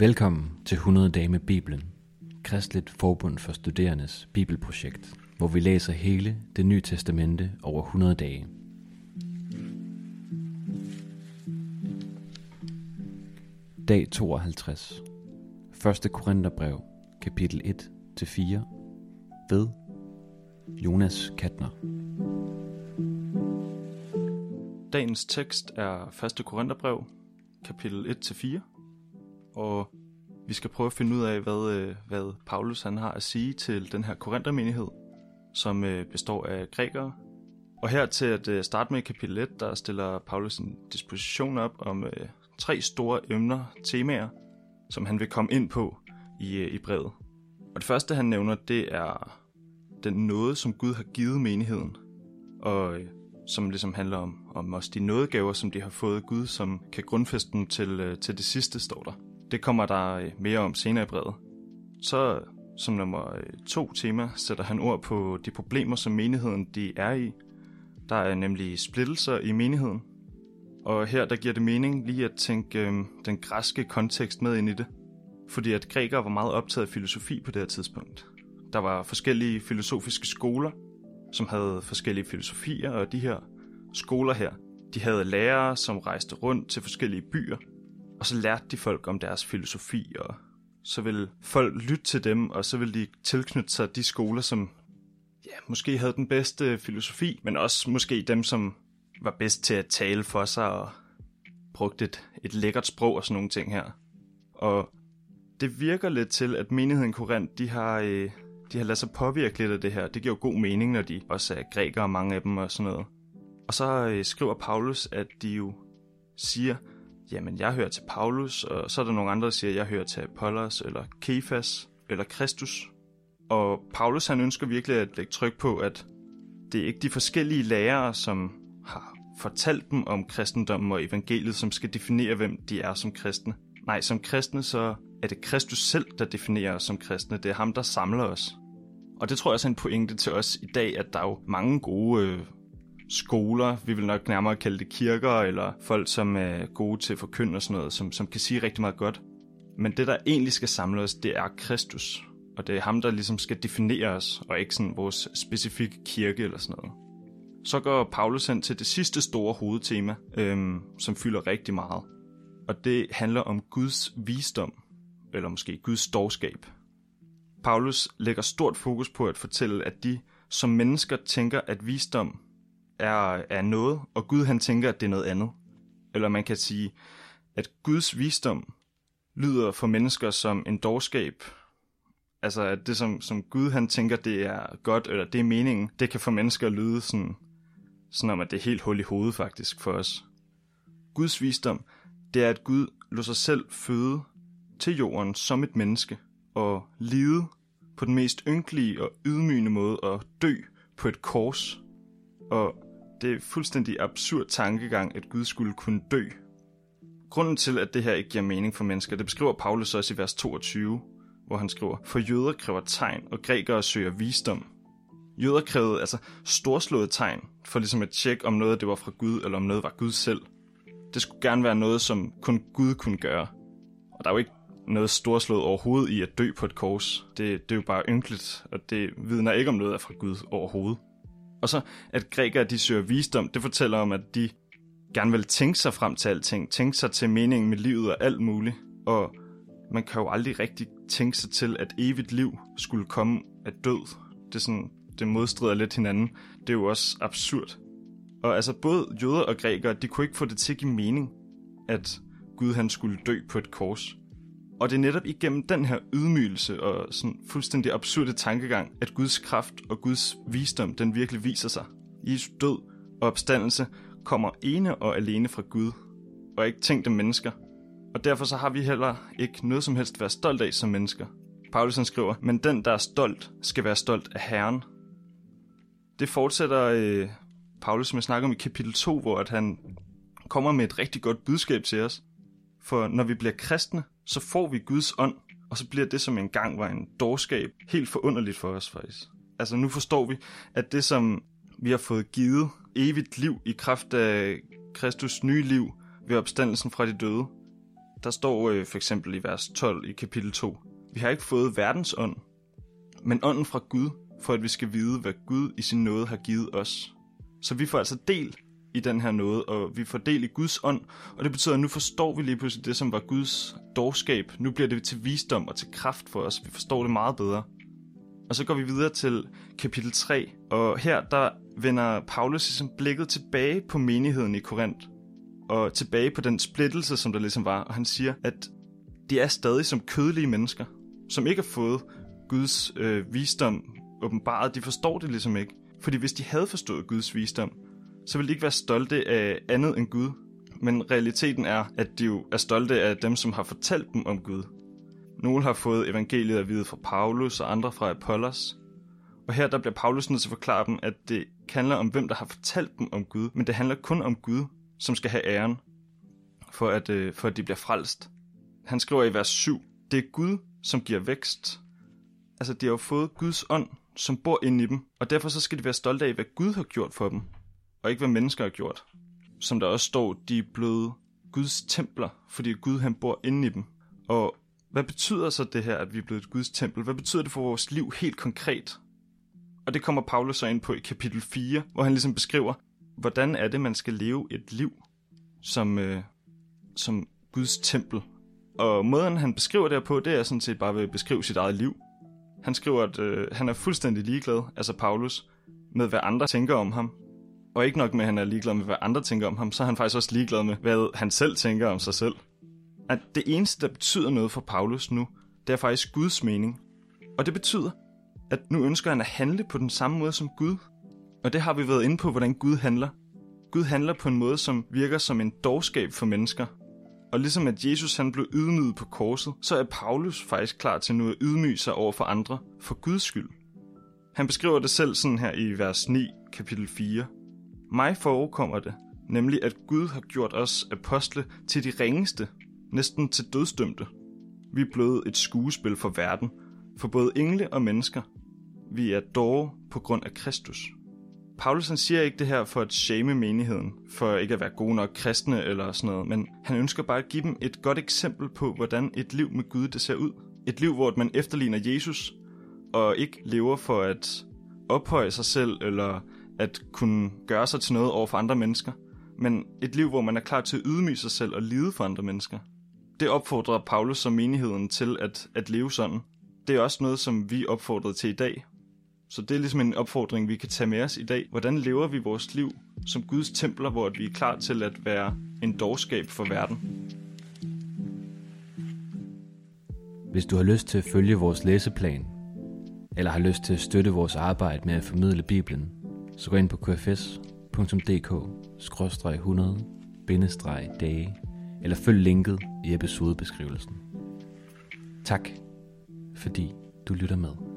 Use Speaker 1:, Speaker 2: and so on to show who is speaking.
Speaker 1: Velkommen til 100 dage med Bibelen, Kristligt Forbund for Studerendes Bibelprojekt, hvor vi læser hele det nye testamente over 100 dage. Dag 52. 1. Korintherbrev, kapitel 1-4, ved Jonas Katner.
Speaker 2: Dagens tekst er 1. Korintherbrev, kapitel 1-4, og vi skal prøve at finde ud af, hvad, øh, hvad Paulus han har at sige til den her Korinthermenighed, som øh, består af grækere. Og her til at øh, starte med kapitel 1, der stiller Paulus en disposition op om tre store emner, temaer, som han vil komme ind på i, i brevet. Og det første, han nævner, det er den nåde, som Gud har givet menigheden, og som ligesom handler om, om også de nådegaver, som de har fået Gud, som kan grundfæste dem til, til det sidste, står der. Det kommer der øh, mere om senere i brevet. Så som nummer øh, to tema sætter han ord på de problemer, som menigheden de er i. Der er nemlig splittelser i menigheden. Og her der giver det mening lige at tænke øh, den græske kontekst med ind i det. Fordi at grækere var meget optaget af filosofi på det her tidspunkt. Der var forskellige filosofiske skoler, som havde forskellige filosofier, og de her skoler her, de havde lærere, som rejste rundt til forskellige byer og så lærte de folk om deres filosofi, og så vil folk lytte til dem, og så vil de tilknytte sig de skoler, som ja, måske havde den bedste filosofi, men også måske dem, som var bedst til at tale for sig og brugte et, et lækkert sprog og sådan nogle ting her. Og det virker lidt til, at menigheden Korinth, de har, øh, de har ladet sig påvirke lidt af det her. Det giver jo god mening, når de også er grækere, mange af dem og sådan noget. Og så øh, skriver Paulus, at de jo siger, jamen jeg hører til Paulus, og så er der nogle andre, der siger, jeg hører til Apollos, eller Kefas, eller Kristus. Og Paulus han ønsker virkelig at lægge tryk på, at det er ikke de forskellige lærere, som har fortalt dem om kristendommen og evangeliet, som skal definere, hvem de er som kristne. Nej, som kristne, så er det Kristus selv, der definerer os som kristne. Det er ham, der samler os. Og det tror jeg også er en pointe til os i dag, at der er jo mange gode øh, skoler, vi vil nok nærmere kalde det kirker, eller folk, som er gode til at forkynde og sådan noget, som, som kan sige rigtig meget godt. Men det, der egentlig skal samle os, det er Kristus. Og det er ham, der ligesom skal definere os, og ikke sådan vores specifikke kirke eller sådan noget. Så går Paulus hen til det sidste store hovedtema, øhm, som fylder rigtig meget. Og det handler om Guds visdom, eller måske Guds dårskab. Paulus lægger stort fokus på at fortælle, at de som mennesker tænker, at visdom er, er noget, og Gud han tænker, at det er noget andet. Eller man kan sige, at Guds visdom lyder for mennesker som en dårskab. Altså at det som, som Gud han tænker, det er godt, eller det er meningen, det kan for mennesker lyde sådan, sådan om, at det er helt hul i hovedet faktisk for os. Guds visdom, det er, at Gud lå sig selv føde til jorden som et menneske, og lide på den mest ynkelige og ydmygende måde og dø på et kors. Og det er fuldstændig absurd tankegang, at Gud skulle kunne dø. Grunden til, at det her ikke giver mening for mennesker, det beskriver Paulus også i vers 22, hvor han skriver, For jøder kræver tegn, og grækere søger visdom. Jøder krævede altså storslåede tegn, for ligesom at tjekke, om noget det var fra Gud, eller om noget var Gud selv. Det skulle gerne være noget, som kun Gud kunne gøre. Og der er jo ikke noget storslået overhovedet i at dø på et kors. Det, det er jo bare ynkeligt, og det vidner ikke om noget er fra Gud overhovedet. Og så, at grækere de søger visdom, det fortæller om, at de gerne vil tænke sig frem til alting, tænke sig til meningen med livet og alt muligt. Og man kan jo aldrig rigtig tænke sig til, at evigt liv skulle komme af død. Det, er sådan, det modstrider lidt hinanden. Det er jo også absurd. Og altså både jøder og grækere, de kunne ikke få det til at give mening, at Gud han skulle dø på et kors. Og det er netop igennem den her ydmygelse og sådan fuldstændig absurde tankegang, at Guds kraft og Guds visdom, den virkelig viser sig. Jesu død og opstandelse kommer ene og alene fra Gud, og ikke tænkte mennesker. Og derfor så har vi heller ikke noget som helst at være stolt af som mennesker. Paulus han skriver, men den, der er stolt, skal være stolt af Herren. Det fortsætter øh, Paulus, med at snakke om i kapitel 2, hvor at han kommer med et rigtig godt budskab til os. For når vi bliver kristne, så får vi Guds ånd, og så bliver det, som engang var en dårskab, helt forunderligt for os faktisk. Altså nu forstår vi, at det, som vi har fået givet evigt liv i kraft af Kristus nye liv ved opstandelsen fra de døde, Der står øh, for eksempel i vers 12 i kapitel 2. Vi har ikke fået verdens ånd, men ånden fra Gud, for at vi skal vide, hvad Gud i sin nåde har givet os. Så vi får altså del i den her nåde, og vi får del i Guds ånd, og det betyder, at nu forstår vi lige pludselig det, som var Guds dårskab. Nu bliver det til visdom og til kraft for os. Vi forstår det meget bedre. Og så går vi videre til kapitel 3, og her der vender Paulus ligesom blikket tilbage på menigheden i Korinth, og tilbage på den splittelse, som der ligesom var, og han siger, at de er stadig som kødelige mennesker, som ikke har fået Guds øh, visdom åbenbaret. De forstår det ligesom ikke. Fordi hvis de havde forstået Guds visdom, så vil de ikke være stolte af andet end Gud. Men realiteten er, at de jo er stolte af dem, som har fortalt dem om Gud. Nogle har fået evangeliet at vide fra Paulus og andre fra Apollos. Og her der bliver Paulus nødt til at forklare dem, at det handler om, hvem der har fortalt dem om Gud, men det handler kun om Gud, som skal have æren, for at, øh, for at de bliver frelst. Han skriver i vers 7, det er Gud, som giver vækst. Altså, de har jo fået Guds ånd, som bor inde i dem, og derfor så skal de være stolte af, hvad Gud har gjort for dem, og ikke hvad mennesker har gjort. Som der også står, de er blevet Guds templer, fordi Gud han bor inde i dem. Og hvad betyder så det her, at vi er blevet et Guds tempel? Hvad betyder det for vores liv helt konkret? Og det kommer Paulus så ind på i kapitel 4, hvor han ligesom beskriver, hvordan er det, man skal leve et liv som, øh, som Guds tempel. Og måden, han beskriver det her på, det er sådan set bare ved at beskrive sit eget liv. Han skriver, at øh, han er fuldstændig ligeglad, altså Paulus, med hvad andre tænker om ham. Og ikke nok med, at han er ligeglad med, hvad andre tænker om ham, så er han faktisk også ligeglad med, hvad han selv tænker om sig selv. At det eneste, der betyder noget for Paulus nu, det er faktisk Guds mening. Og det betyder, at nu ønsker han at handle på den samme måde som Gud. Og det har vi været inde på, hvordan Gud handler. Gud handler på en måde, som virker som en dårskab for mennesker. Og ligesom at Jesus han blev ydmyget på korset, så er Paulus faktisk klar til nu at ydmyge sig over for andre for Guds skyld. Han beskriver det selv sådan her i vers 9, kapitel 4. Mig forekommer det, nemlig at Gud har gjort os apostle til de ringeste, næsten til dødsdømte. Vi er blevet et skuespil for verden, for både engle og mennesker. Vi er dårlige på grund af Kristus. Paulus han siger ikke det her for at shame menigheden, for ikke at være gode nok kristne eller sådan noget, men han ønsker bare at give dem et godt eksempel på, hvordan et liv med Gud det ser ud. Et liv, hvor man efterligner Jesus, og ikke lever for at ophøje sig selv, eller at kunne gøre sig til noget over for andre mennesker, men et liv, hvor man er klar til at ydmyge sig selv og lide for andre mennesker. Det opfordrer Paulus som menigheden til at, at leve sådan. Det er også noget, som vi opfordrer til i dag, så det er ligesom en opfordring, vi kan tage med os i dag. Hvordan lever vi vores liv som Guds templer, hvor vi er klar til at være en dårskab for verden?
Speaker 1: Hvis du har lyst til at følge vores læseplan, eller har lyst til at støtte vores arbejde med at formidle Bibelen, så gå ind på kfs.dk-100-dage, eller følg linket i episodebeskrivelsen. Tak, fordi du lytter med.